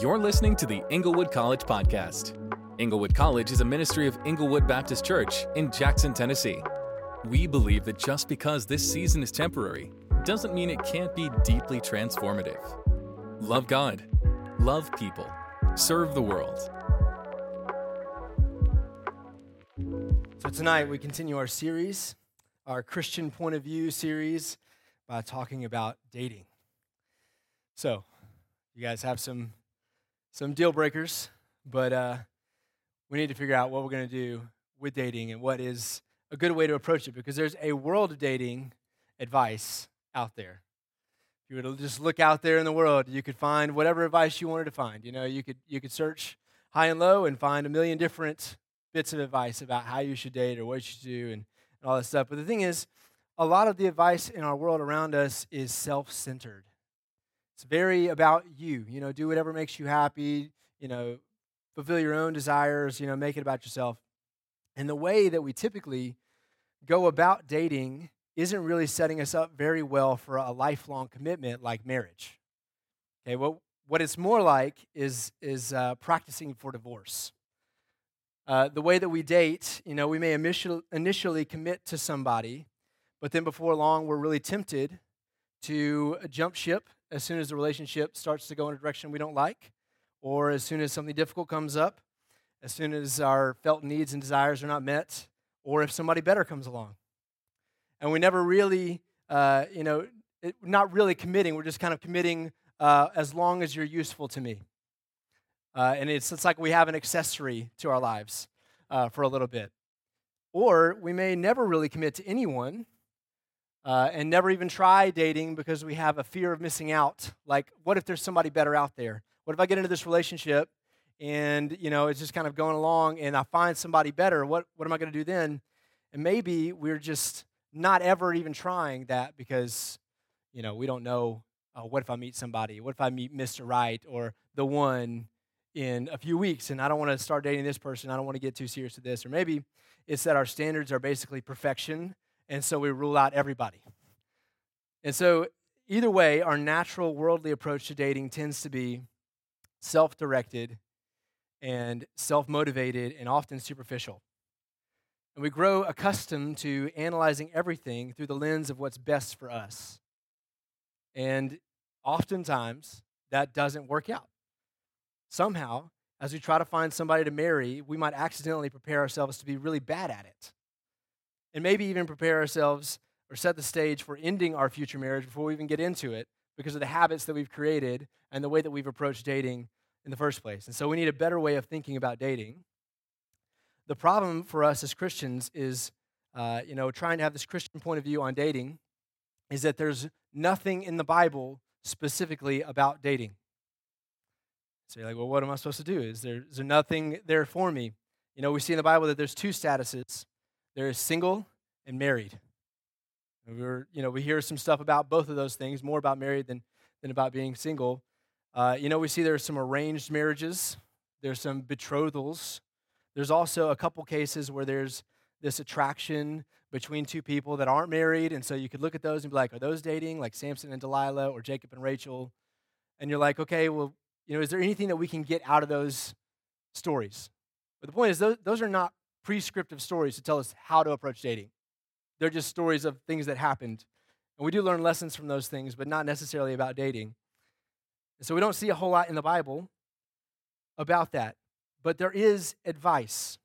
You're listening to the Englewood College Podcast. Englewood College is a ministry of Englewood Baptist Church in Jackson, Tennessee. We believe that just because this season is temporary doesn't mean it can't be deeply transformative. Love God, love people, serve the world. So, tonight we continue our series, our Christian point of view series, by talking about dating. So, you guys have some some deal breakers, but uh, we need to figure out what we're going to do with dating and what is a good way to approach it because there's a world of dating advice out there. If you were to just look out there in the world, you could find whatever advice you wanted to find. You know, you could you could search high and low and find a million different bits of advice about how you should date or what you should do and, and all that stuff. But the thing is, a lot of the advice in our world around us is self-centered. It's very about you. You know, do whatever makes you happy, you know, fulfill your own desires, you know, make it about yourself. And the way that we typically go about dating isn't really setting us up very well for a lifelong commitment like marriage. Okay, what, what it's more like is, is uh, practicing for divorce. Uh, the way that we date, you know, we may initial, initially commit to somebody, but then before long, we're really tempted to jump ship as soon as the relationship starts to go in a direction we don't like, or as soon as something difficult comes up, as soon as our felt needs and desires are not met, or if somebody better comes along. And we never really, uh, you know, it, not really committing. We're just kind of committing uh, as long as you're useful to me. Uh, and it's, it's like we have an accessory to our lives uh, for a little bit. Or we may never really commit to anyone uh, and never even try dating because we have a fear of missing out. Like, what if there's somebody better out there? What if I get into this relationship and, you know, it's just kind of going along and I find somebody better? What, what am I going to do then? And maybe we're just not ever even trying that because, you know, we don't know uh, what if I meet somebody? What if I meet Mr. Right or the one in a few weeks and I don't want to start dating this person? I don't want to get too serious with this. Or maybe it's that our standards are basically perfection and so we rule out everybody. And so, either way, our natural worldly approach to dating tends to be self directed and self motivated and often superficial. And we grow accustomed to analyzing everything through the lens of what's best for us. And oftentimes, that doesn't work out. Somehow, as we try to find somebody to marry, we might accidentally prepare ourselves to be really bad at it and maybe even prepare ourselves or set the stage for ending our future marriage before we even get into it because of the habits that we've created and the way that we've approached dating in the first place. And so we need a better way of thinking about dating. The problem for us as Christians is, uh, you know, trying to have this Christian point of view on dating is that there's nothing in the Bible specifically about dating. So you're like, well, what am I supposed to do? Is there, is there nothing there for me? You know, we see in the Bible that there's two statuses there is single and married. And we're, you know, we hear some stuff about both of those things, more about married than, than about being single. Uh, you know, we see there are some arranged marriages, there's some betrothals. There's also a couple cases where there's this attraction between two people that aren't married. And so you could look at those and be like, are those dating, like Samson and Delilah or Jacob and Rachel? And you're like, okay, well, you know, is there anything that we can get out of those stories? But the point is, those, those are not prescriptive stories to tell us how to approach dating. They're just stories of things that happened. And we do learn lessons from those things, but not necessarily about dating. And so we don't see a whole lot in the Bible about that. But there is advice.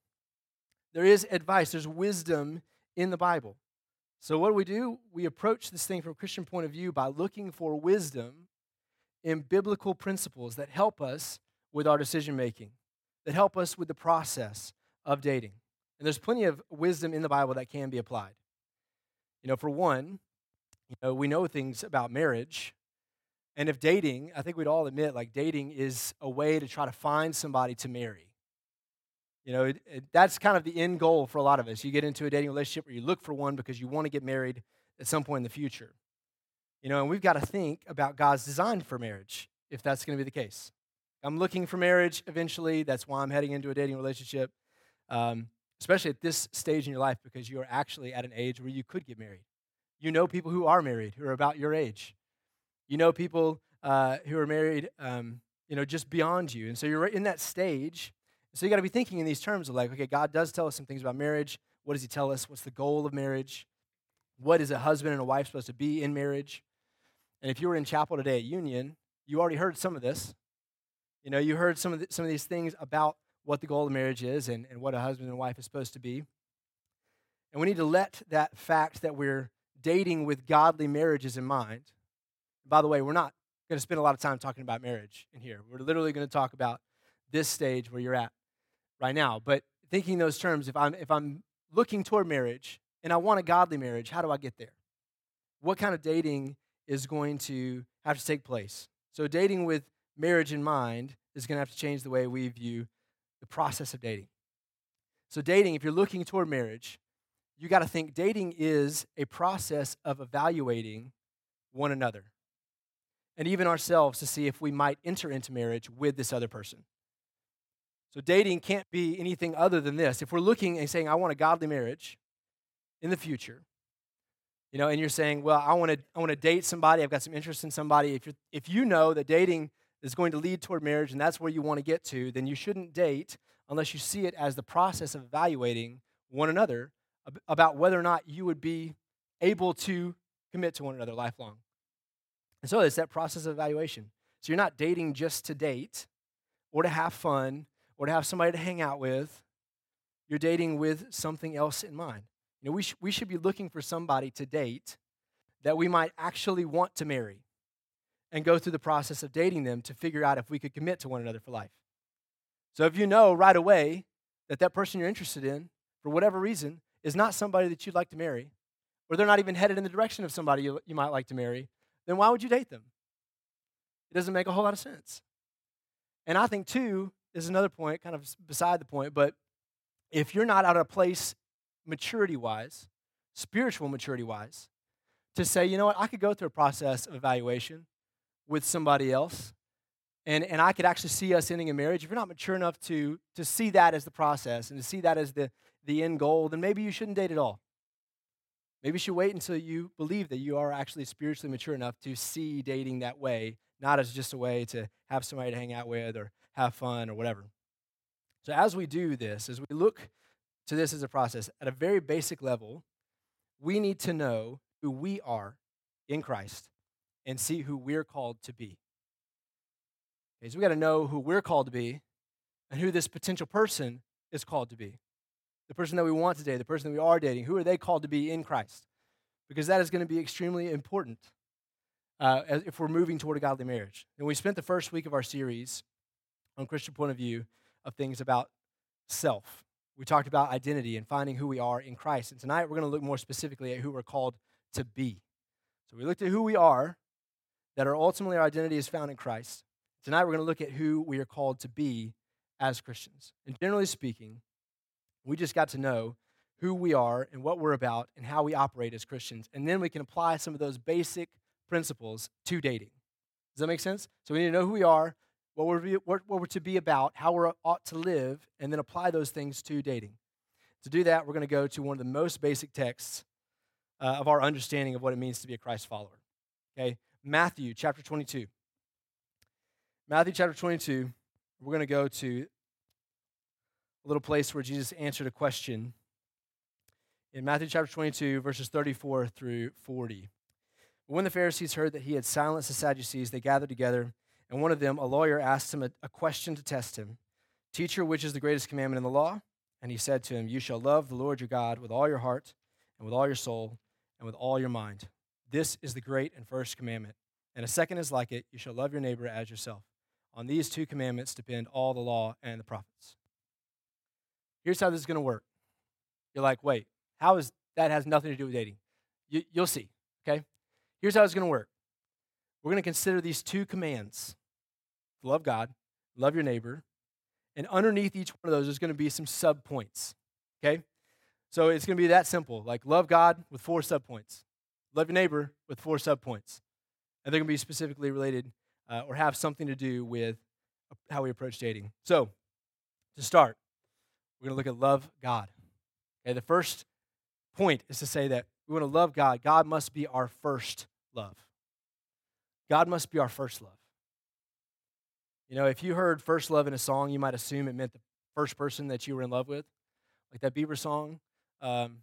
There is advice. There's wisdom in the Bible. So what do we do? We approach this thing from a Christian point of view by looking for wisdom in biblical principles that help us with our decision making, that help us with the process of dating. And there's plenty of wisdom in the Bible that can be applied. You know, for one, you know, we know things about marriage. And if dating, I think we'd all admit, like, dating is a way to try to find somebody to marry. You know, it, it, that's kind of the end goal for a lot of us. You get into a dating relationship where you look for one because you want to get married at some point in the future. You know, and we've got to think about God's design for marriage if that's going to be the case. I'm looking for marriage eventually. That's why I'm heading into a dating relationship. Um, especially at this stage in your life because you are actually at an age where you could get married. You know people who are married who are about your age. You know people uh, who are married, um, you know, just beyond you. And so you're in that stage. So you got to be thinking in these terms of like, okay, God does tell us some things about marriage. What does He tell us? What's the goal of marriage? What is a husband and a wife supposed to be in marriage? And if you were in chapel today at Union, you already heard some of this. You know, you heard some of, the, some of these things about what the goal of marriage is and, and what a husband and wife is supposed to be. And we need to let that fact that we're dating with godly marriages in mind. By the way, we're not going to spend a lot of time talking about marriage in here. We're literally going to talk about this stage where you're at right now. But thinking those terms, if I'm if I'm looking toward marriage and I want a godly marriage, how do I get there? What kind of dating is going to have to take place? So dating with marriage in mind is going to have to change the way we view the process of dating. So dating, if you're looking toward marriage, you got to think dating is a process of evaluating one another and even ourselves to see if we might enter into marriage with this other person. So, dating can't be anything other than this. If we're looking and saying, I want a godly marriage in the future, you know, and you're saying, well, I want to, I want to date somebody, I've got some interest in somebody. If, you if you know that dating is going to lead toward marriage and that's where you want to get to, then you shouldn't date unless you see it as the process of evaluating one another about whether or not you would be able to commit to one another lifelong. And so it's that process of evaluation. So you're not dating just to date or to have fun or to have somebody to hang out with. You're dating with something else in mind. You know, we, sh- we should be looking for somebody to date that we might actually want to marry and go through the process of dating them to figure out if we could commit to one another for life. So if you know right away that that person you're interested in, for whatever reason, is not somebody that you'd like to marry, or they're not even headed in the direction of somebody you, you might like to marry, then why would you date them? It doesn't make a whole lot of sense. And I think, too, is another point, kind of beside the point, but if you're not out of place maturity wise, spiritual maturity wise, to say, you know what, I could go through a process of evaluation with somebody else, and, and I could actually see us ending a marriage. If you're not mature enough to, to see that as the process and to see that as the, the end goal, then maybe you shouldn't date at all. Maybe you should wait until you believe that you are actually spiritually mature enough to see dating that way, not as just a way to have somebody to hang out with or have fun or whatever. So, as we do this, as we look to this as a process, at a very basic level, we need to know who we are in Christ and see who we're called to be. Okay, so we got to know who we're called to be and who this potential person is called to be the person that we want today, the person that we are dating, who are they called to be in Christ? Because that is going to be extremely important uh, if we're moving toward a godly marriage. And we spent the first week of our series on Christian point of view of things about self. We talked about identity and finding who we are in Christ. And tonight we're going to look more specifically at who we're called to be. So we looked at who we are, that our ultimately our identity is found in Christ. Tonight we're going to look at who we are called to be as Christians. And generally speaking, we just got to know who we are and what we're about and how we operate as Christians. And then we can apply some of those basic principles to dating. Does that make sense? So we need to know who we are, what we're, what we're to be about, how we ought to live, and then apply those things to dating. To do that, we're going to go to one of the most basic texts uh, of our understanding of what it means to be a Christ follower. Okay? Matthew chapter 22. Matthew chapter 22, we're going to go to a little place where Jesus answered a question in Matthew chapter 22, verses 34 through 40. When the Pharisees heard that he had silenced the Sadducees, they gathered together, and one of them, a lawyer, asked him a, a question to test him Teacher, which is the greatest commandment in the law? And he said to him, You shall love the Lord your God with all your heart, and with all your soul, and with all your mind. This is the great and first commandment. And a second is like it you shall love your neighbor as yourself. On these two commandments depend all the law and the prophets. Here's how this is going to work. You're like, wait, how is that has nothing to do with dating? You, you'll see, okay? Here's how it's going to work. We're going to consider these two commands love God, love your neighbor, and underneath each one of those, there's going to be some sub points, okay? So it's going to be that simple like love God with four sub points, love your neighbor with four sub points. And they're going to be specifically related uh, or have something to do with how we approach dating. So, to start, we're going to look at love God. Okay, the first point is to say that we want to love God. God must be our first love. God must be our first love. You know, if you heard first love in a song, you might assume it meant the first person that you were in love with. Like that Bieber song. Um,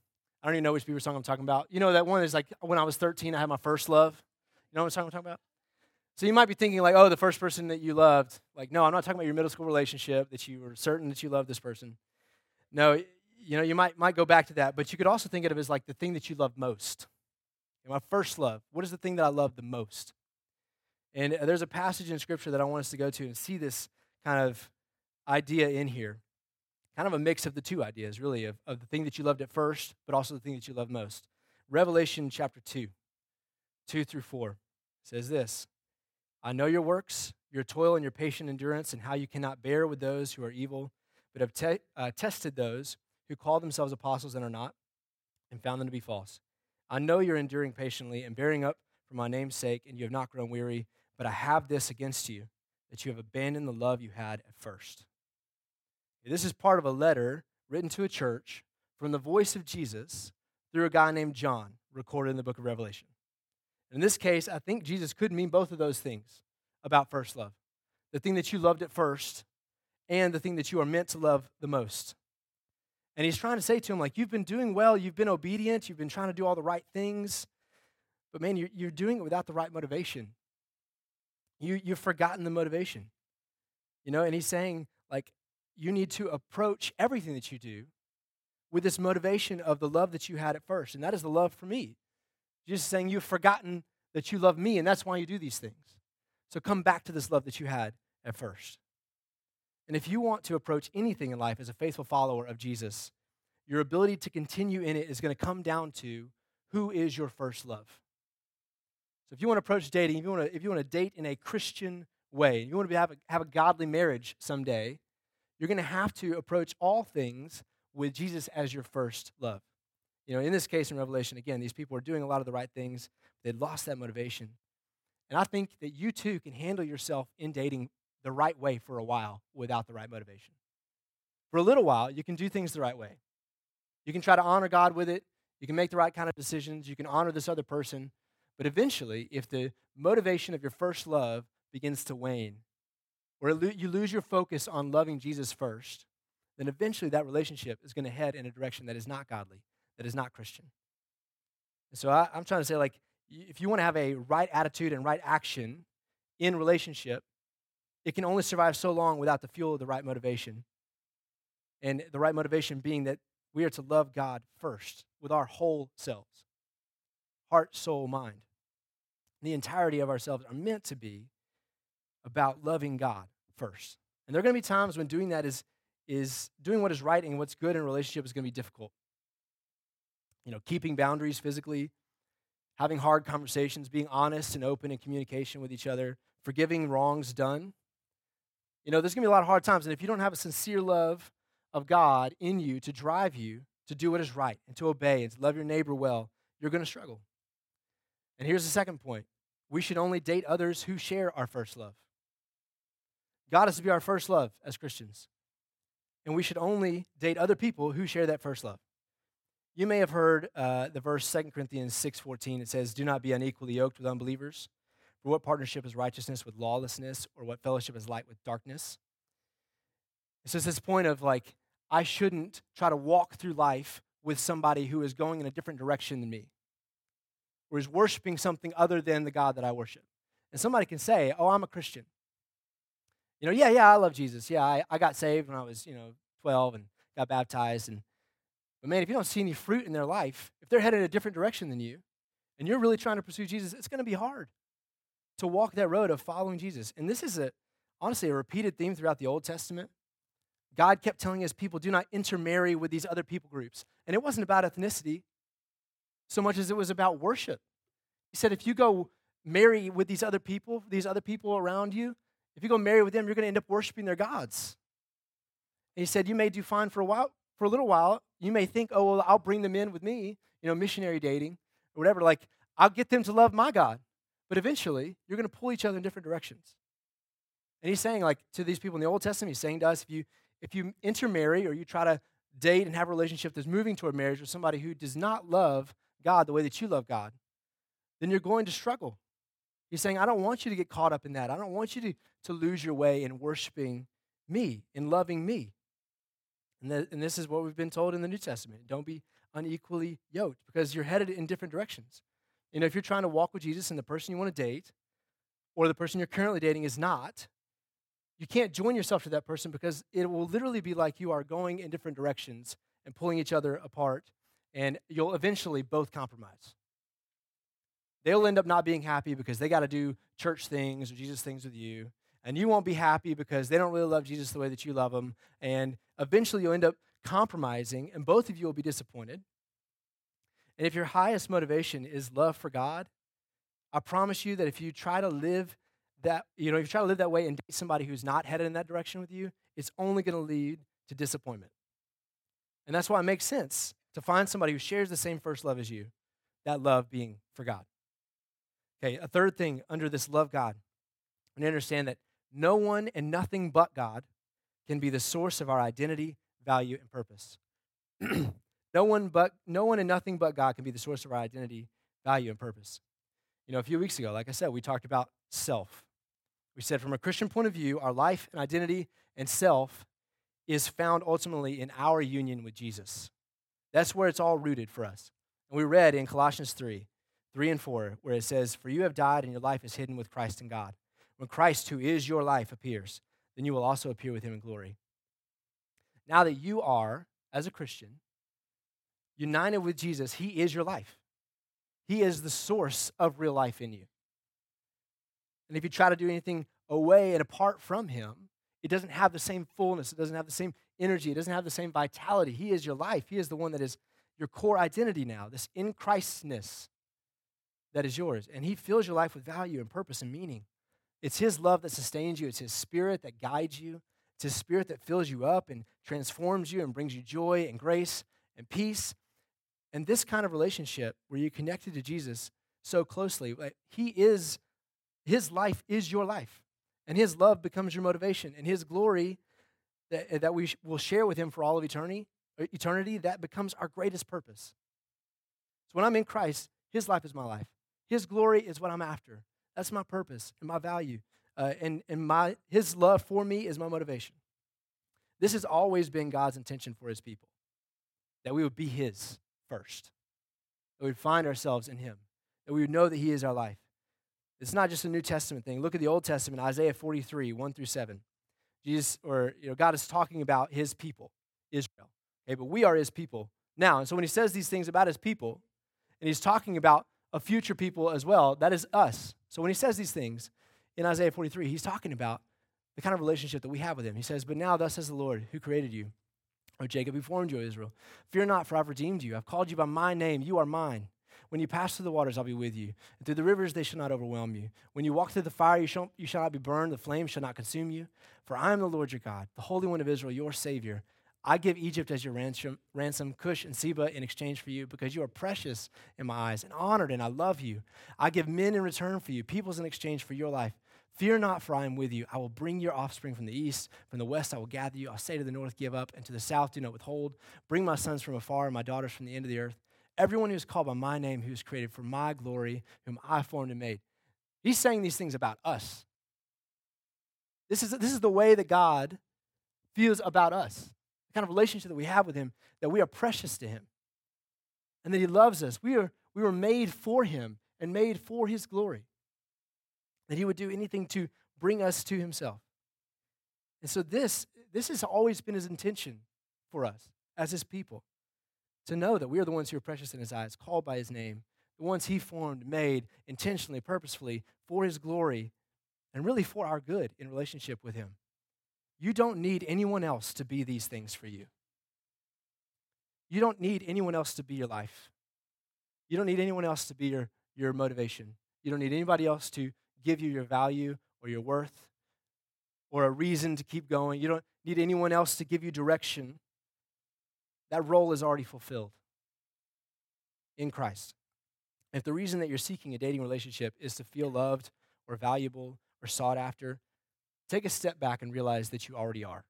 I don't even know which Bieber song I'm talking about. You know, that one is like when I was 13, I had my first love. You know what I'm talking about? So you might be thinking, like, oh, the first person that you loved. Like, no, I'm not talking about your middle school relationship that you were certain that you loved this person. No, you know, you might, might go back to that, but you could also think of it as like the thing that you love most. my first love. What is the thing that I love the most? And uh, there's a passage in Scripture that I want us to go to and see this kind of idea in here. Kind of a mix of the two ideas, really, of, of the thing that you loved at first, but also the thing that you love most. Revelation chapter 2, 2 through 4 says this I know your works, your toil and your patient endurance, and how you cannot bear with those who are evil, but have te- uh, tested those who call themselves apostles and are not, and found them to be false. I know you're enduring patiently and bearing up for my name's sake, and you have not grown weary. But I have this against you, that you have abandoned the love you had at first. This is part of a letter written to a church from the voice of Jesus through a guy named John, recorded in the book of Revelation. In this case, I think Jesus could mean both of those things about first love the thing that you loved at first, and the thing that you are meant to love the most. And he's trying to say to him, like, you've been doing well, you've been obedient, you've been trying to do all the right things, but man, you're, you're doing it without the right motivation. You, you've forgotten the motivation. You know, and he's saying, like, you need to approach everything that you do with this motivation of the love that you had at first, and that is the love for me. Jesus saying, You've forgotten that you love me, and that's why you do these things. So come back to this love that you had at first. And if you want to approach anything in life as a faithful follower of Jesus, your ability to continue in it is going to come down to who is your first love. So if you want to approach dating, if you want to, if you want to date in a Christian way, you want to have a, have a godly marriage someday, you're going to have to approach all things with Jesus as your first love. You know, in this case in Revelation, again, these people are doing a lot of the right things. They'd lost that motivation. And I think that you too can handle yourself in dating the right way for a while without the right motivation. For a little while, you can do things the right way. You can try to honor God with it. You can make the right kind of decisions. You can honor this other person. But eventually, if the motivation of your first love begins to wane, or you lose your focus on loving Jesus first, then eventually that relationship is going to head in a direction that is not godly, that is not Christian. And so I, am trying to say, like, if you want to have a right attitude and right action in relationship, it can only survive so long without the fuel of the right motivation. And the right motivation being that we are to love God first with our whole selves heart, soul, mind the entirety of ourselves are meant to be about loving God first. And there are going to be times when doing that is, is doing what is right and what's good in a relationship is going to be difficult. You know, keeping boundaries physically, having hard conversations, being honest and open in communication with each other, forgiving wrongs done. You know, there's going to be a lot of hard times. And if you don't have a sincere love of God in you to drive you to do what is right and to obey and to love your neighbor well, you're going to struggle. And here's the second point we should only date others who share our first love. God is to be our first love as Christians. And we should only date other people who share that first love. You may have heard uh, the verse 2 Corinthians 6.14. It says, Do not be unequally yoked with unbelievers. For what partnership is righteousness with lawlessness, or what fellowship is light with darkness? It's just this point of like, I shouldn't try to walk through life with somebody who is going in a different direction than me or is worshiping something other than the God that I worship. And somebody can say, Oh, I'm a Christian. You know, yeah, yeah, I love Jesus. Yeah, I, I got saved when I was, you know, 12 and got baptized. And but man, if you don't see any fruit in their life, if they're headed a different direction than you, and you're really trying to pursue Jesus, it's going to be hard to walk that road of following Jesus. And this is a honestly a repeated theme throughout the Old Testament. God kept telling his people, do not intermarry with these other people groups. And it wasn't about ethnicity, so much as it was about worship. He said, if you go marry with these other people, these other people around you, if you go marry with them, you're going to end up worshiping their gods. And he said, you may do fine for a while, for a little while. You may think, oh, well, I'll bring them in with me, you know, missionary dating or whatever. Like, I'll get them to love my God. But eventually, you're going to pull each other in different directions. And he's saying, like, to these people in the Old Testament, he's saying to us, if you if you intermarry or you try to date and have a relationship that's moving toward marriage with somebody who does not love God the way that you love God, then you're going to struggle. He's saying, I don't want you to get caught up in that. I don't want you to, to lose your way in worshiping me, in loving me. And, the, and this is what we've been told in the New Testament. Don't be unequally yoked because you're headed in different directions. You know, if you're trying to walk with Jesus and the person you want to date or the person you're currently dating is not, you can't join yourself to that person because it will literally be like you are going in different directions and pulling each other apart, and you'll eventually both compromise. They'll end up not being happy because they got to do church things or Jesus things with you, and you won't be happy because they don't really love Jesus the way that you love them. and eventually you'll end up compromising, and both of you will be disappointed. And if your highest motivation is love for God, I promise you that if you try to live that, you know, if you try to live that way and date somebody who's not headed in that direction with you, it's only going to lead to disappointment. And that's why it makes sense to find somebody who shares the same first love as you, that love being for God. Okay, a third thing under this love God, and understand that no one and nothing but God can be the source of our identity, value, and purpose. no one but no one and nothing but God can be the source of our identity, value, and purpose. You know, a few weeks ago, like I said, we talked about self. We said from a Christian point of view, our life and identity and self is found ultimately in our union with Jesus. That's where it's all rooted for us. And we read in Colossians 3 3 and 4, where it says, For you have died, and your life is hidden with Christ in God. When Christ, who is your life, appears, then you will also appear with him in glory. Now that you are, as a Christian, united with Jesus, he is your life. He is the source of real life in you. And if you try to do anything away and apart from him, it doesn't have the same fullness, it doesn't have the same energy, it doesn't have the same vitality. He is your life. He is the one that is your core identity now, this in Christness that is yours. And He fills your life with value and purpose and meaning. It's His love that sustains you, it's His spirit that guides you, it's His spirit that fills you up and transforms you and brings you joy and grace and peace. And this kind of relationship where you're connected to Jesus so closely, He is, His life is your life. And His love becomes your motivation. And His glory that, eh, that we will share with Him for all of eternity, eh, eternity, that becomes our greatest purpose. So when I'm in Christ, His life is my life. His glory is what I'm after. That's my purpose and my value. Uh, and and my, his love for me is my motivation. This has always been God's intention for his people that we would be his first, that we would find ourselves in him, that we would know that he is our life. It's not just a New Testament thing. Look at the Old Testament, Isaiah 43, 1 through 7. Jesus, or you know, God is talking about his people, Israel. Okay, but we are his people now. And so when he says these things about his people, and he's talking about a future people as well, that is us. So when he says these things in Isaiah 43, he's talking about the kind of relationship that we have with him. He says, But now, thus says the Lord, who created you, O Jacob, who formed you, O Israel. Fear not, for I've redeemed you. I've called you by my name. You are mine. When you pass through the waters, I'll be with you. And through the rivers, they shall not overwhelm you. When you walk through the fire, you shall, you shall not be burned. The flame shall not consume you. For I am the Lord your God, the Holy One of Israel, your Savior. I give Egypt as your ransom, ransom, Cush and Seba in exchange for you, because you are precious in my eyes and honored, and I love you. I give men in return for you, peoples in exchange for your life. Fear not, for I am with you. I will bring your offspring from the east, from the west I will gather you. I'll say to the north, Give up, and to the south, Do not withhold. Bring my sons from afar, and my daughters from the end of the earth. Everyone who is called by my name, who is created for my glory, whom I formed and made. He's saying these things about us. This is, this is the way that God feels about us kind of relationship that we have with Him, that we are precious to Him and that He loves us. We, are, we were made for Him and made for His glory, that He would do anything to bring us to Himself. And so, this, this has always been His intention for us as His people to know that we are the ones who are precious in His eyes, called by His name, the ones He formed, made intentionally, purposefully for His glory, and really for our good in relationship with Him. You don't need anyone else to be these things for you. You don't need anyone else to be your life. You don't need anyone else to be your, your motivation. You don't need anybody else to give you your value or your worth or a reason to keep going. You don't need anyone else to give you direction. That role is already fulfilled in Christ. If the reason that you're seeking a dating relationship is to feel loved or valuable or sought after, take a step back and realize that you already are.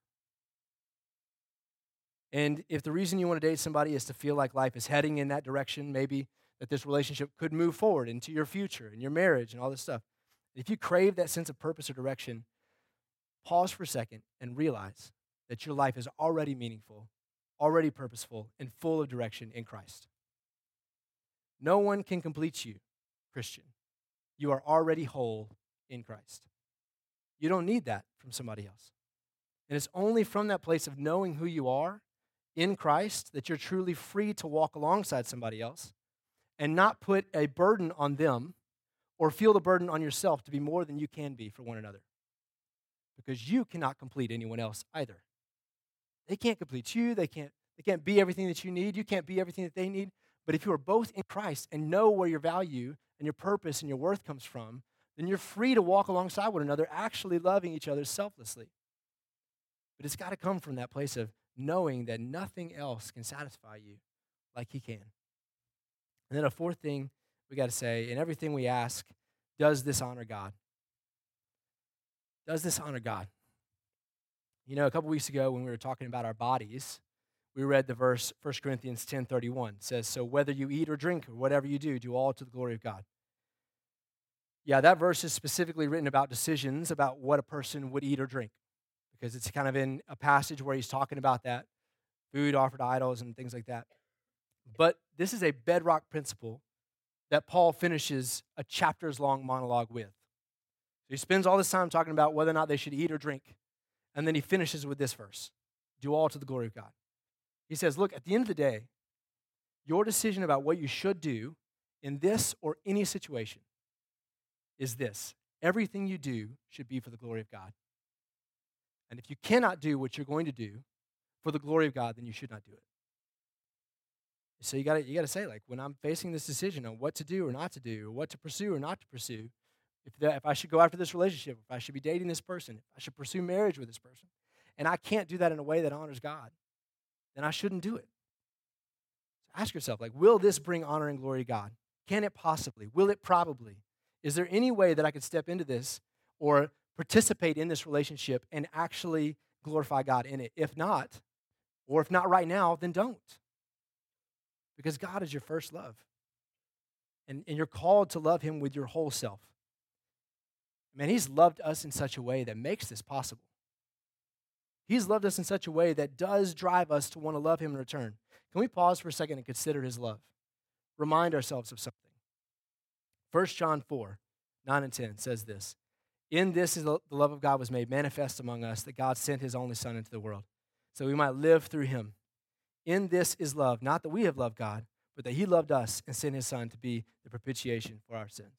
And if the reason you want to date somebody is to feel like life is heading in that direction, maybe that this relationship could move forward into your future and your marriage and all this stuff, If you crave that sense of purpose or direction, pause for a second and realize that your life is already meaningful, already purposeful, and full of direction in Christ. No one can complete you, Christian. You are already whole in Christ. You don't need that from somebody else. And it's only from that place of knowing who you are in Christ that you're truly free to walk alongside somebody else and not put a burden on them or feel the burden on yourself to be more than you can be for one another. Because you cannot complete anyone else either. They can't complete you, they can't, they can't be everything that you need, you can't be everything that they need. But if you are both in Christ and know where your value and your purpose and your worth comes from, then you're free to walk alongside one another, actually loving each other selflessly. But it's got to come from that place of knowing that nothing else can satisfy you like He can. And then a fourth thing we got to say in everything we ask, does this honor God? Does this honor God? You know, a couple weeks ago when we were talking about our bodies, we read the verse 1 Corinthians 10:31 says, "So whether you eat or drink or whatever you do, do all to the glory of God." Yeah, that verse is specifically written about decisions about what a person would eat or drink because it's kind of in a passage where he's talking about that food offered to idols and things like that. But this is a bedrock principle that Paul finishes a chapter's long monologue with. He spends all this time talking about whether or not they should eat or drink. And then he finishes with this verse do all to the glory of God. He says, Look, at the end of the day, your decision about what you should do in this or any situation is this everything you do should be for the glory of God. And if you cannot do what you're going to do for the glory of God, then you should not do it. So you got you to say like when I'm facing this decision on what to do or not to do, or what to pursue or not to pursue, if if I should go after this relationship, if I should be dating this person, if I should pursue marriage with this person, and I can't do that in a way that honors God, then I shouldn't do it. So ask yourself like will this bring honor and glory to God? Can it possibly? Will it probably? Is there any way that I could step into this or participate in this relationship and actually glorify God in it? If not, or if not right now, then don't because God is your first love. And, and you're called to love Him with your whole self. Man, He's loved us in such a way that makes this possible. He's loved us in such a way that does drive us to want to love Him in return. Can we pause for a second and consider His love? Remind ourselves of something. 1 John 4 9 and 10 says this In this is the love of God was made manifest among us, that God sent His only Son into the world, so we might live through Him. In this is love, not that we have loved God, but that He loved us and sent His Son to be the propitiation for our sins.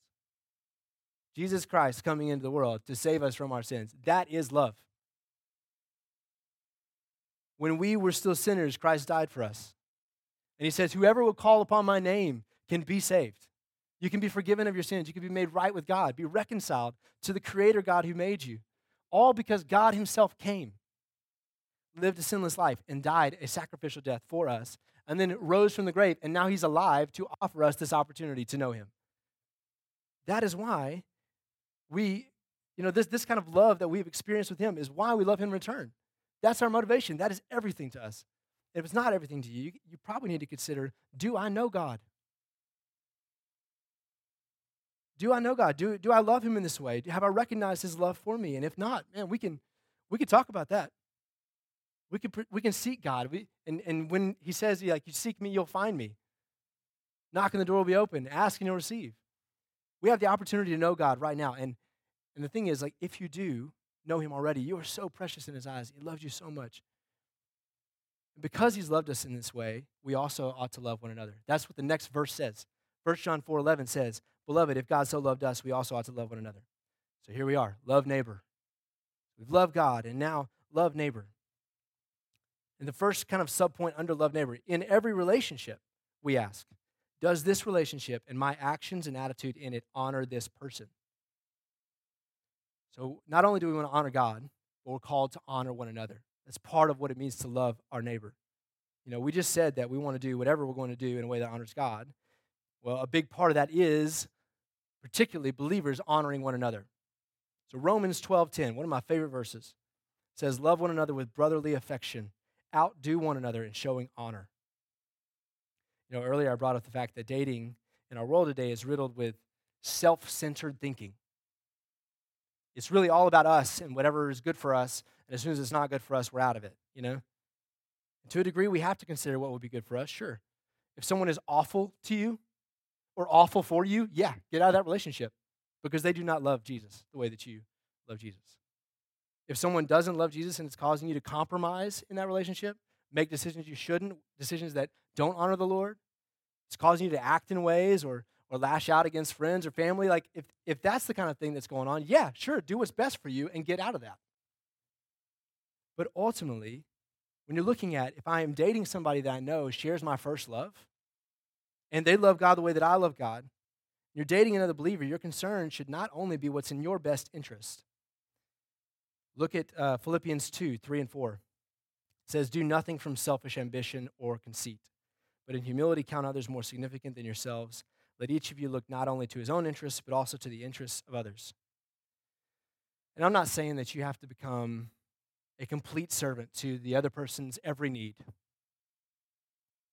Jesus Christ coming into the world to save us from our sins. That is love. When we were still sinners, Christ died for us. And He says, Whoever will call upon my name can be saved. You can be forgiven of your sins. You can be made right with God, be reconciled to the Creator God who made you. All because God Himself came lived a sinless life and died a sacrificial death for us, and then rose from the grave, and now he's alive to offer us this opportunity to know him. That is why we, you know, this, this kind of love that we've experienced with him is why we love him in return. That's our motivation. That is everything to us. If it's not everything to you, you probably need to consider do I know God? Do I know God? Do, do I love him in this way? Have I recognized his love for me? And if not, man, we can we can talk about that. We can, we can seek God. We, and, and when he says, like, you seek me, you'll find me. Knock and the door will be open. Ask and you'll receive. We have the opportunity to know God right now. And, and the thing is, like, if you do know him already, you are so precious in his eyes. He loves you so much. And because he's loved us in this way, we also ought to love one another. That's what the next verse says. 1 John 4 11 says, Beloved, if God so loved us, we also ought to love one another. So here we are. Love neighbor. We've loved God, and now love neighbor. And the first kind of subpoint under love neighbor in every relationship, we ask, does this relationship and my actions and attitude in it honor this person? So not only do we want to honor God, but we're called to honor one another. That's part of what it means to love our neighbor. You know, we just said that we want to do whatever we're going to do in a way that honors God. Well, a big part of that is particularly believers honoring one another. So Romans 12:10, one of my favorite verses, says, "Love one another with brotherly affection outdo one another in showing honor. You know, earlier I brought up the fact that dating in our world today is riddled with self centered thinking. it's really all about us and whatever is good for us. And as soon as it's not good for us, we're out of it, you know? And to a degree, we have to consider what would be good for us, sure. If someone is awful to you or awful for you, yeah, get out of that relationship because they do not love Jesus the way that you love Jesus. If someone doesn't love Jesus and it's causing you to compromise in that relationship, make decisions you shouldn't, decisions that don't honor the Lord, it's causing you to act in ways or or lash out against friends or family, like if, if that's the kind of thing that's going on, yeah, sure, do what's best for you and get out of that. But ultimately, when you're looking at if I am dating somebody that I know shares my first love, and they love God the way that I love God, you're dating another believer, your concern should not only be what's in your best interest. Look at uh, Philippians 2 3 and 4. It says, Do nothing from selfish ambition or conceit, but in humility count others more significant than yourselves. Let each of you look not only to his own interests, but also to the interests of others. And I'm not saying that you have to become a complete servant to the other person's every need.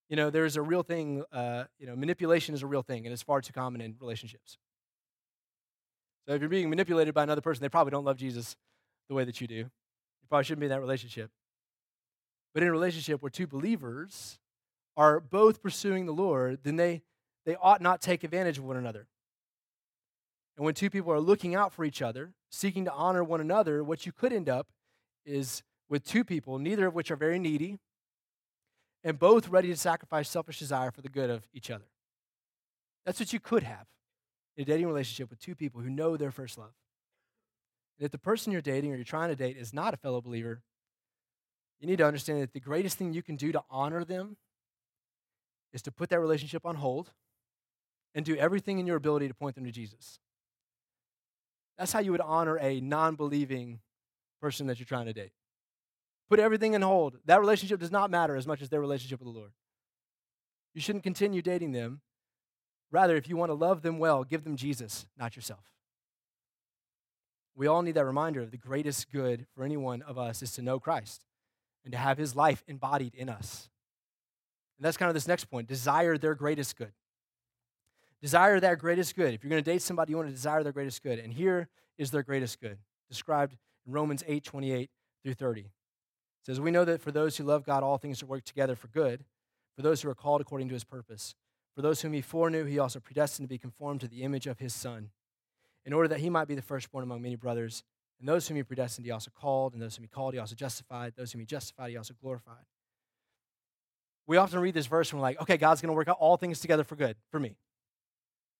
You know, there's a real thing, uh, you know, manipulation is a real thing, and it's far too common in relationships. So if you're being manipulated by another person, they probably don't love Jesus the way that you do. You probably shouldn't be in that relationship. But in a relationship where two believers are both pursuing the Lord, then they they ought not take advantage of one another. And when two people are looking out for each other, seeking to honor one another, what you could end up is with two people, neither of which are very needy, and both ready to sacrifice selfish desire for the good of each other. That's what you could have in a dating relationship with two people who know their first love. And if the person you're dating or you're trying to date is not a fellow believer, you need to understand that the greatest thing you can do to honor them is to put that relationship on hold and do everything in your ability to point them to Jesus. That's how you would honor a non believing person that you're trying to date. Put everything in hold. That relationship does not matter as much as their relationship with the Lord. You shouldn't continue dating them. Rather, if you want to love them well, give them Jesus, not yourself. We all need that reminder of the greatest good for any one of us is to know Christ and to have his life embodied in us. And that's kind of this next point desire their greatest good. Desire their greatest good. If you're going to date somebody, you want to desire their greatest good. And here is their greatest good, described in Romans 8 28 through 30. It says, We know that for those who love God, all things work together for good, for those who are called according to his purpose. For those whom he foreknew, he also predestined to be conformed to the image of his Son, in order that he might be the firstborn among many brothers. And those whom he predestined, he also called. And those whom he called, he also justified. Those whom he justified, he also glorified. We often read this verse and we're like, okay, God's going to work out all things together for good for me. Do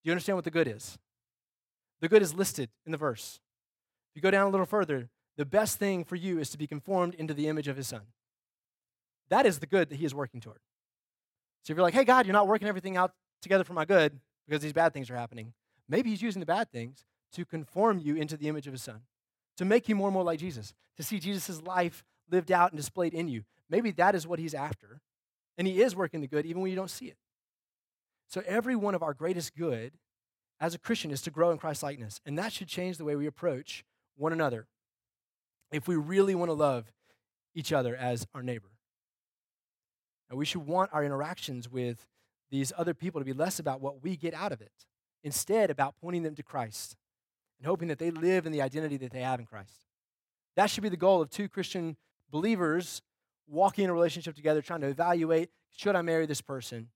you understand what the good is? The good is listed in the verse. If you go down a little further, the best thing for you is to be conformed into the image of his son. That is the good that he is working toward. So if you're like, hey, God, you're not working everything out together for my good because these bad things are happening, maybe he's using the bad things to conform you into the image of his son, to make you more and more like Jesus, to see Jesus' life lived out and displayed in you. Maybe that is what he's after. And he is working the good even when you don't see it. So, every one of our greatest good as a Christian is to grow in Christ likeness. And that should change the way we approach one another if we really want to love each other as our neighbor. And we should want our interactions with these other people to be less about what we get out of it, instead, about pointing them to Christ and hoping that they live in the identity that they have in Christ. That should be the goal of two Christian believers walking in a relationship together, trying to evaluate should I marry this person?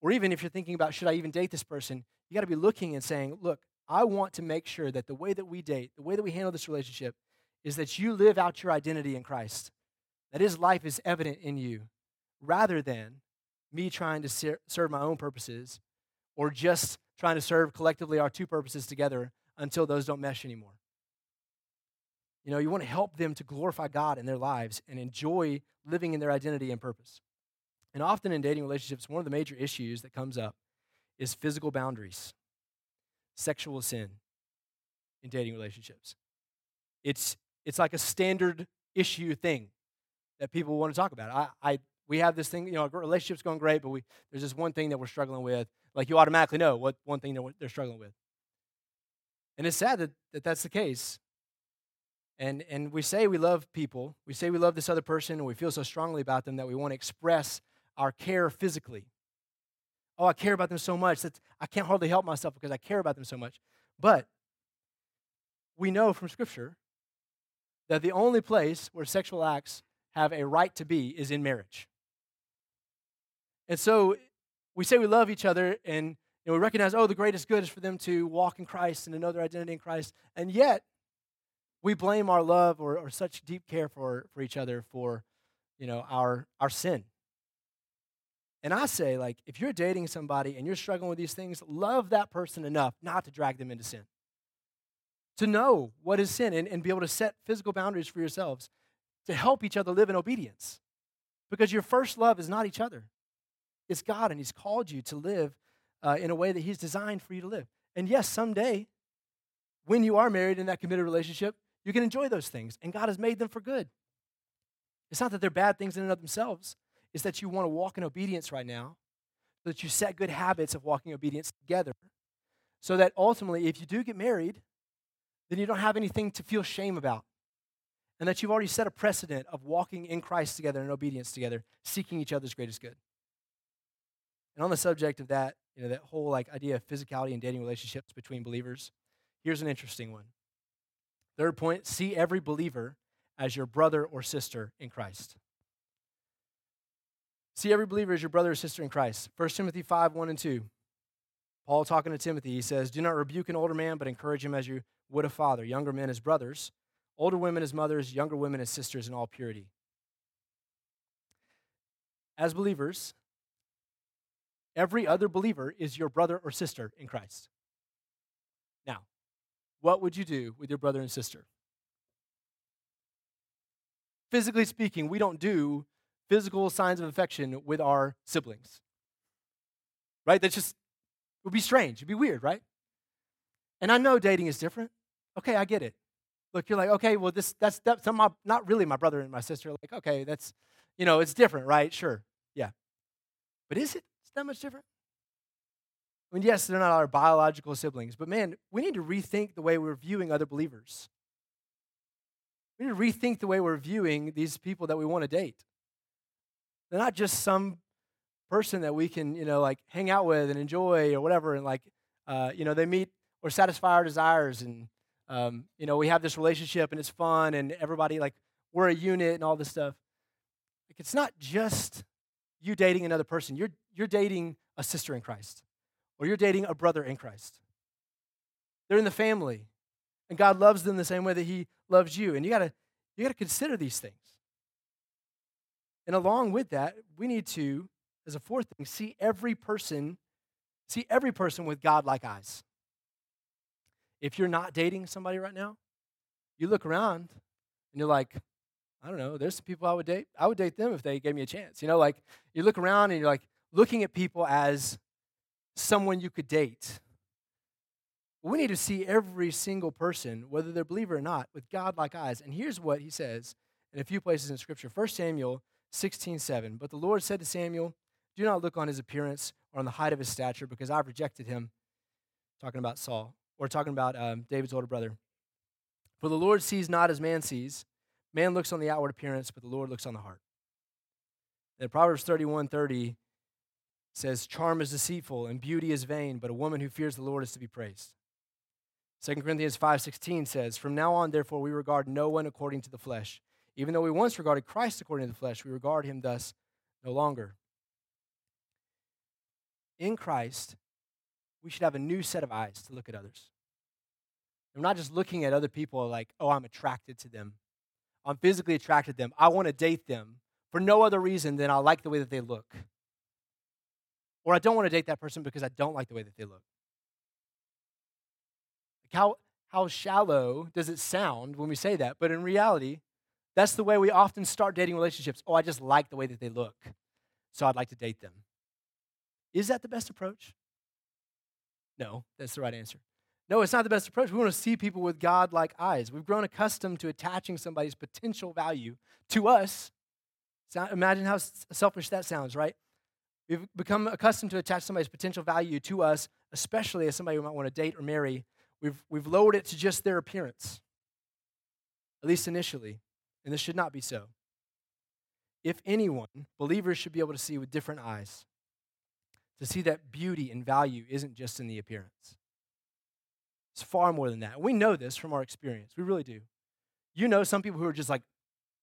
Or even if you're thinking about, should I even date this person? You got to be looking and saying, look, I want to make sure that the way that we date, the way that we handle this relationship, is that you live out your identity in Christ, that his life is evident in you, rather than me trying to ser- serve my own purposes or just trying to serve collectively our two purposes together until those don't mesh anymore. You know, you want to help them to glorify God in their lives and enjoy living in their identity and purpose. And often in dating relationships, one of the major issues that comes up is physical boundaries, sexual sin in dating relationships. It's, it's like a standard issue thing that people want to talk about. I, I, we have this thing, you know, our relationship's going great, but we, there's this one thing that we're struggling with. Like you automatically know what one thing they're struggling with. And it's sad that, that that's the case. And, and we say we love people, we say we love this other person, and we feel so strongly about them that we want to express our care physically. Oh, I care about them so much that I can't hardly help myself because I care about them so much. But we know from Scripture that the only place where sexual acts have a right to be is in marriage. And so we say we love each other and, and we recognize, oh, the greatest good is for them to walk in Christ and to know their identity in Christ. And yet, we blame our love or, or such deep care for, for each other for, you know, our, our sin. And I say, like, if you're dating somebody and you're struggling with these things, love that person enough not to drag them into sin. To know what is sin and, and be able to set physical boundaries for yourselves to help each other live in obedience. Because your first love is not each other, it's God, and He's called you to live uh, in a way that He's designed for you to live. And yes, someday, when you are married in that committed relationship, you can enjoy those things, and God has made them for good. It's not that they're bad things in and of themselves, it's that you want to walk in obedience right now, so that you set good habits of walking obedience together, so that ultimately, if you do get married, then you don't have anything to feel shame about. And that you've already set a precedent of walking in Christ together and obedience together, seeking each other's greatest good. And on the subject of that, you know, that whole like idea of physicality and dating relationships between believers, here's an interesting one. Third point, see every believer as your brother or sister in Christ. See every believer as your brother or sister in Christ. 1 Timothy 5, 1 and 2. Paul talking to Timothy, he says, Do not rebuke an older man, but encourage him as you would a father, younger men as brothers, older women as mothers, younger women as sisters in all purity. As believers, every other believer is your brother or sister in Christ. Now, what would you do with your brother and sister? Physically speaking, we don't do physical signs of affection with our siblings. Right? That just would be strange. It'd be weird, right? And I know dating is different. Okay, I get it. Look, you're like, okay, well, this that's that's my, not really my brother and my sister. Like, okay, that's you know, it's different, right? Sure, yeah. But is it? That much different. I mean, yes, they're not our biological siblings, but man, we need to rethink the way we're viewing other believers. We need to rethink the way we're viewing these people that we want to date. They're not just some person that we can, you know, like hang out with and enjoy or whatever, and like, uh, you know, they meet or satisfy our desires and um, you know, we have this relationship and it's fun and everybody like we're a unit and all this stuff. Like it's not just you dating another person. You're you're dating a sister in Christ or you're dating a brother in Christ. They're in the family. And God loves them the same way that he loves you. And you got to you got to consider these things. And along with that, we need to as a fourth thing see every person see every person with God-like eyes. If you're not dating somebody right now, you look around and you're like, I don't know, there's some people I would date. I would date them if they gave me a chance. You know, like you look around and you're like looking at people as someone you could date. We need to see every single person, whether they're believer or not, with God like eyes. And here's what he says in a few places in Scripture. 1 Samuel 16 7. But the Lord said to Samuel, Do not look on his appearance or on the height of his stature, because I've rejected him. Talking about Saul. We're talking about um, David's older brother. For the Lord sees not as man sees. Man looks on the outward appearance, but the Lord looks on the heart. And Proverbs 31 30 says, Charm is deceitful and beauty is vain, but a woman who fears the Lord is to be praised. 2 Corinthians 5:16 says, "From now on therefore we regard no one according to the flesh. Even though we once regarded Christ according to the flesh, we regard him thus no longer." In Christ, we should have a new set of eyes to look at others. I'm not just looking at other people like, oh, I'm attracted to them. I'm physically attracted to them. I want to date them for no other reason than I like the way that they look. Or I don't want to date that person because I don't like the way that they look. Like how, how shallow does it sound when we say that? But in reality, that's the way we often start dating relationships. Oh, I just like the way that they look, so I'd like to date them. Is that the best approach? No, that's the right answer. No, it's not the best approach. We want to see people with God like eyes. We've grown accustomed to attaching somebody's potential value to us. Imagine how selfish that sounds, right? We've become accustomed to attach somebody's potential value to us, especially as somebody we might want to date or marry. We've, we've lowered it to just their appearance, at least initially. And this should not be so. If anyone, believers should be able to see with different eyes to see that beauty and value isn't just in the appearance. It's far more than that. We know this from our experience. We really do. You know some people who are just like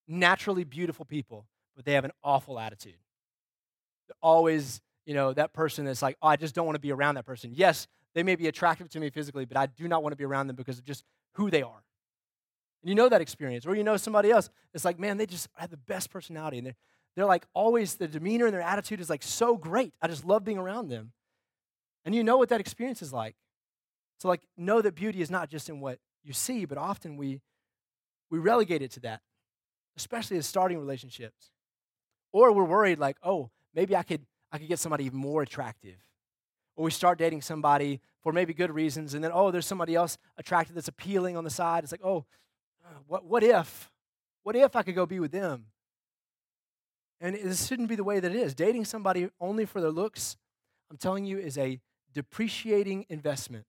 naturally beautiful people, but they have an awful attitude. They're always, you know, that person that's like, oh, I just don't want to be around that person. Yes, they may be attractive to me physically, but I do not want to be around them because of just who they are. And you know that experience. Or you know somebody else, it's like, man, they just have the best personality. And they're, they're like always, their demeanor and their attitude is like so great. I just love being around them. And you know what that experience is like. So, like, know that beauty is not just in what you see, but often we, we relegate it to that, especially as starting relationships. Or we're worried, like, oh, maybe I could, I could get somebody even more attractive. Or we start dating somebody for maybe good reasons, and then, oh, there's somebody else attractive that's appealing on the side. It's like, oh, uh, what, what if? What if I could go be with them? And this shouldn't be the way that it is. Dating somebody only for their looks, I'm telling you, is a depreciating investment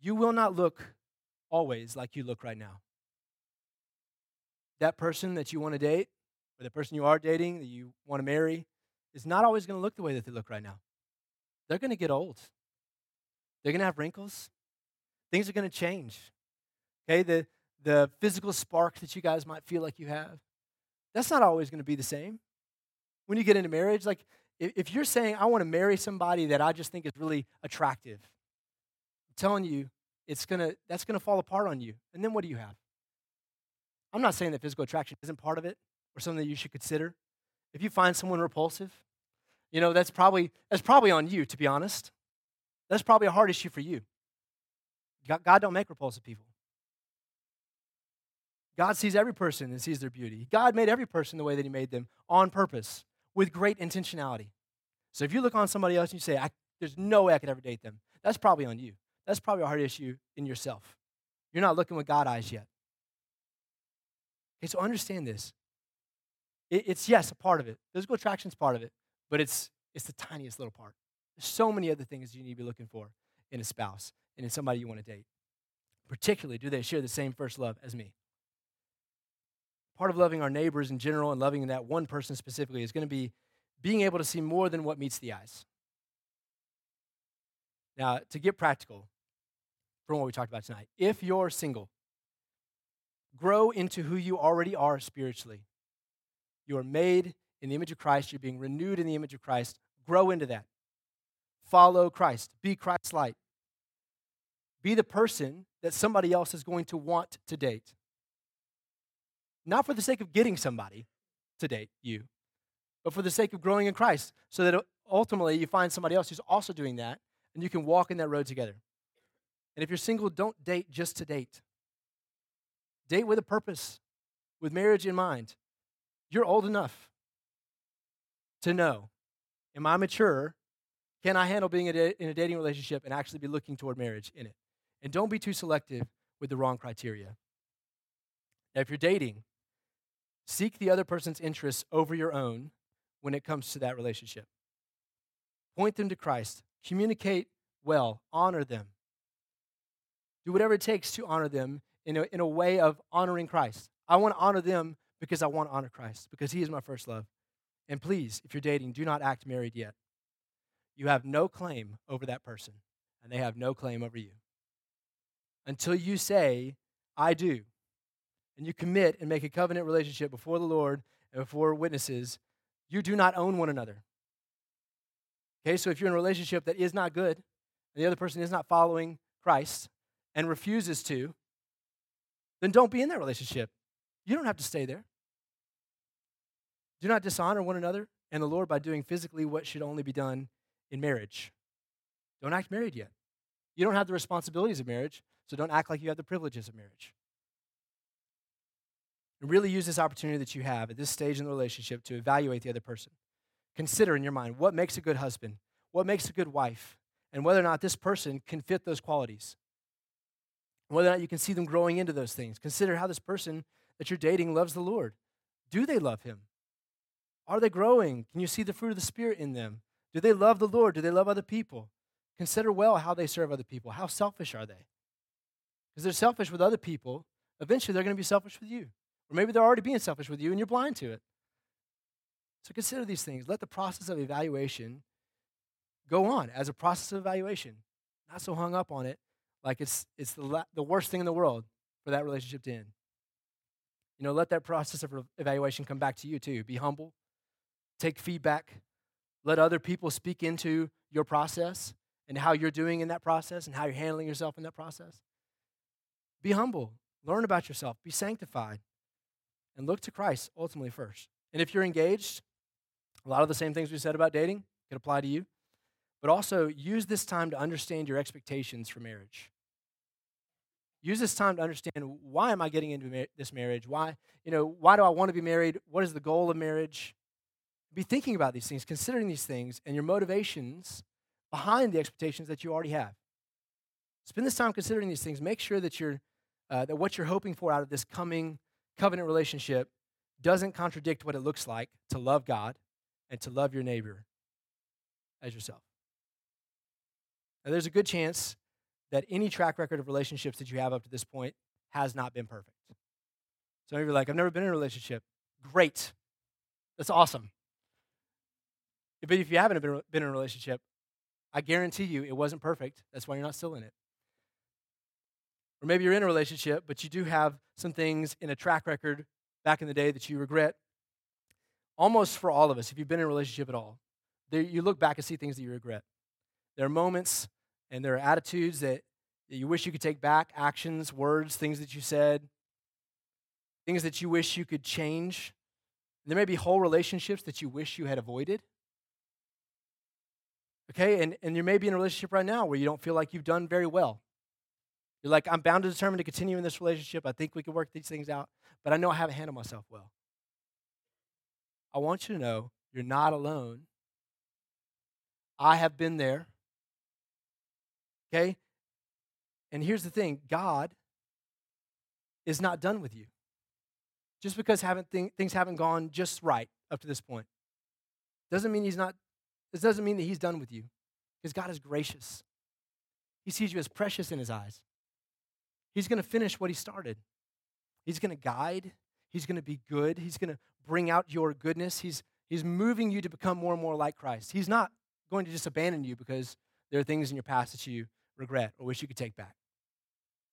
you will not look always like you look right now. That person that you want to date, or the person you are dating that you want to marry, is not always going to look the way that they look right now. They're going to get old. They're going to have wrinkles. Things are going to change. Okay, the, the physical spark that you guys might feel like you have, that's not always going to be the same. When you get into marriage, like if you're saying, I want to marry somebody that I just think is really attractive, telling you, it's gonna, that's going to fall apart on you. And then what do you have? I'm not saying that physical attraction isn't part of it or something that you should consider. If you find someone repulsive, you know, that's probably, that's probably on you, to be honest. That's probably a hard issue for you. God, God don't make repulsive people. God sees every person and sees their beauty. God made every person the way that He made them on purpose with great intentionality. So if you look on somebody else and you say, There's no way I could ever date them, that's probably on you. That's probably a hard issue in yourself. You're not looking with God eyes yet. Okay, so understand this. It, it's, yes, a part of it. Physical attraction is part of it, but it's, it's the tiniest little part. There's so many other things you need to be looking for in a spouse and in somebody you want to date. Particularly, do they share the same first love as me? Part of loving our neighbors in general and loving that one person specifically is going to be being able to see more than what meets the eyes. Now, to get practical, from what we talked about tonight. If you're single, grow into who you already are spiritually. You are made in the image of Christ, you're being renewed in the image of Christ. Grow into that. Follow Christ, be Christ like. Be the person that somebody else is going to want to date. Not for the sake of getting somebody to date you, but for the sake of growing in Christ, so that ultimately you find somebody else who's also doing that, and you can walk in that road together. And if you're single, don't date just to date. Date with a purpose, with marriage in mind. You're old enough to know Am I mature? Can I handle being in a dating relationship and actually be looking toward marriage in it? And don't be too selective with the wrong criteria. Now, if you're dating, seek the other person's interests over your own when it comes to that relationship. Point them to Christ. Communicate well. Honor them. Do whatever it takes to honor them in a, in a way of honoring Christ. I want to honor them because I want to honor Christ, because He is my first love. And please, if you're dating, do not act married yet. You have no claim over that person, and they have no claim over you. Until you say, I do, and you commit and make a covenant relationship before the Lord and before witnesses, you do not own one another. Okay, so if you're in a relationship that is not good, and the other person is not following Christ, and refuses to, then don't be in that relationship. You don't have to stay there. Do not dishonor one another and the Lord by doing physically what should only be done in marriage. Don't act married yet. You don't have the responsibilities of marriage, so don't act like you have the privileges of marriage. And really use this opportunity that you have at this stage in the relationship to evaluate the other person. Consider in your mind what makes a good husband, what makes a good wife, and whether or not this person can fit those qualities whether or not you can see them growing into those things. Consider how this person that you're dating loves the Lord. Do they love Him? Are they growing? Can you see the fruit of the Spirit in them? Do they love the Lord? Do they love other people? Consider well how they serve other people. How selfish are they? Because they're selfish with other people, eventually they're going to be selfish with you. Or maybe they're already being selfish with you and you're blind to it. So consider these things. Let the process of evaluation go on as a process of evaluation. Not so hung up on it like it's, it's the, la- the worst thing in the world for that relationship to end. You know, let that process of evaluation come back to you too. Be humble, take feedback, let other people speak into your process and how you're doing in that process and how you're handling yourself in that process. Be humble, learn about yourself, be sanctified, and look to Christ ultimately first. And if you're engaged, a lot of the same things we said about dating could apply to you. But also use this time to understand your expectations for marriage. Use this time to understand why am I getting into this marriage? Why, you know, why do I want to be married? What is the goal of marriage? Be thinking about these things, considering these things, and your motivations behind the expectations that you already have. Spend this time considering these things. Make sure that you're uh, that what you're hoping for out of this coming covenant relationship doesn't contradict what it looks like to love God and to love your neighbor as yourself. Now, there's a good chance that any track record of relationships that you have up to this point has not been perfect. Some of you are like, I've never been in a relationship. Great. That's awesome. But if you haven't been in a relationship, I guarantee you it wasn't perfect. That's why you're not still in it. Or maybe you're in a relationship, but you do have some things in a track record back in the day that you regret. Almost for all of us, if you've been in a relationship at all, there, you look back and see things that you regret. There are moments and there are attitudes that, that you wish you could take back, actions, words, things that you said, things that you wish you could change. There may be whole relationships that you wish you had avoided. Okay, and, and you may be in a relationship right now where you don't feel like you've done very well. You're like, I'm bound to determine to continue in this relationship. I think we can work these things out, but I know I haven't handled myself well. I want you to know you're not alone. I have been there. Okay? And here's the thing God is not done with you. Just because haven't th- things haven't gone just right up to this point doesn't mean he's not this doesn't mean that he's done with you. Because God is gracious. He sees you as precious in his eyes. He's going to finish what he started. He's going to guide. He's going to be good. He's going to bring out your goodness. He's, he's moving you to become more and more like Christ. He's not going to just abandon you because there are things in your past that you regret or wish you could take back.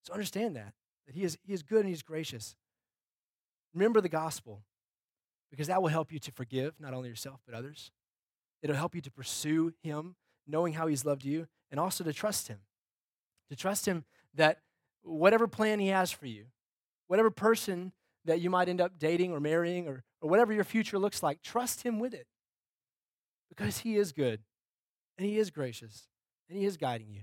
So understand that, that he is, he is good and he's gracious. Remember the gospel because that will help you to forgive not only yourself but others. It'll help you to pursue him, knowing how he's loved you, and also to trust him. To trust him that whatever plan he has for you, whatever person that you might end up dating or marrying or, or whatever your future looks like, trust him with it. Because he is good and he is gracious and he is guiding you.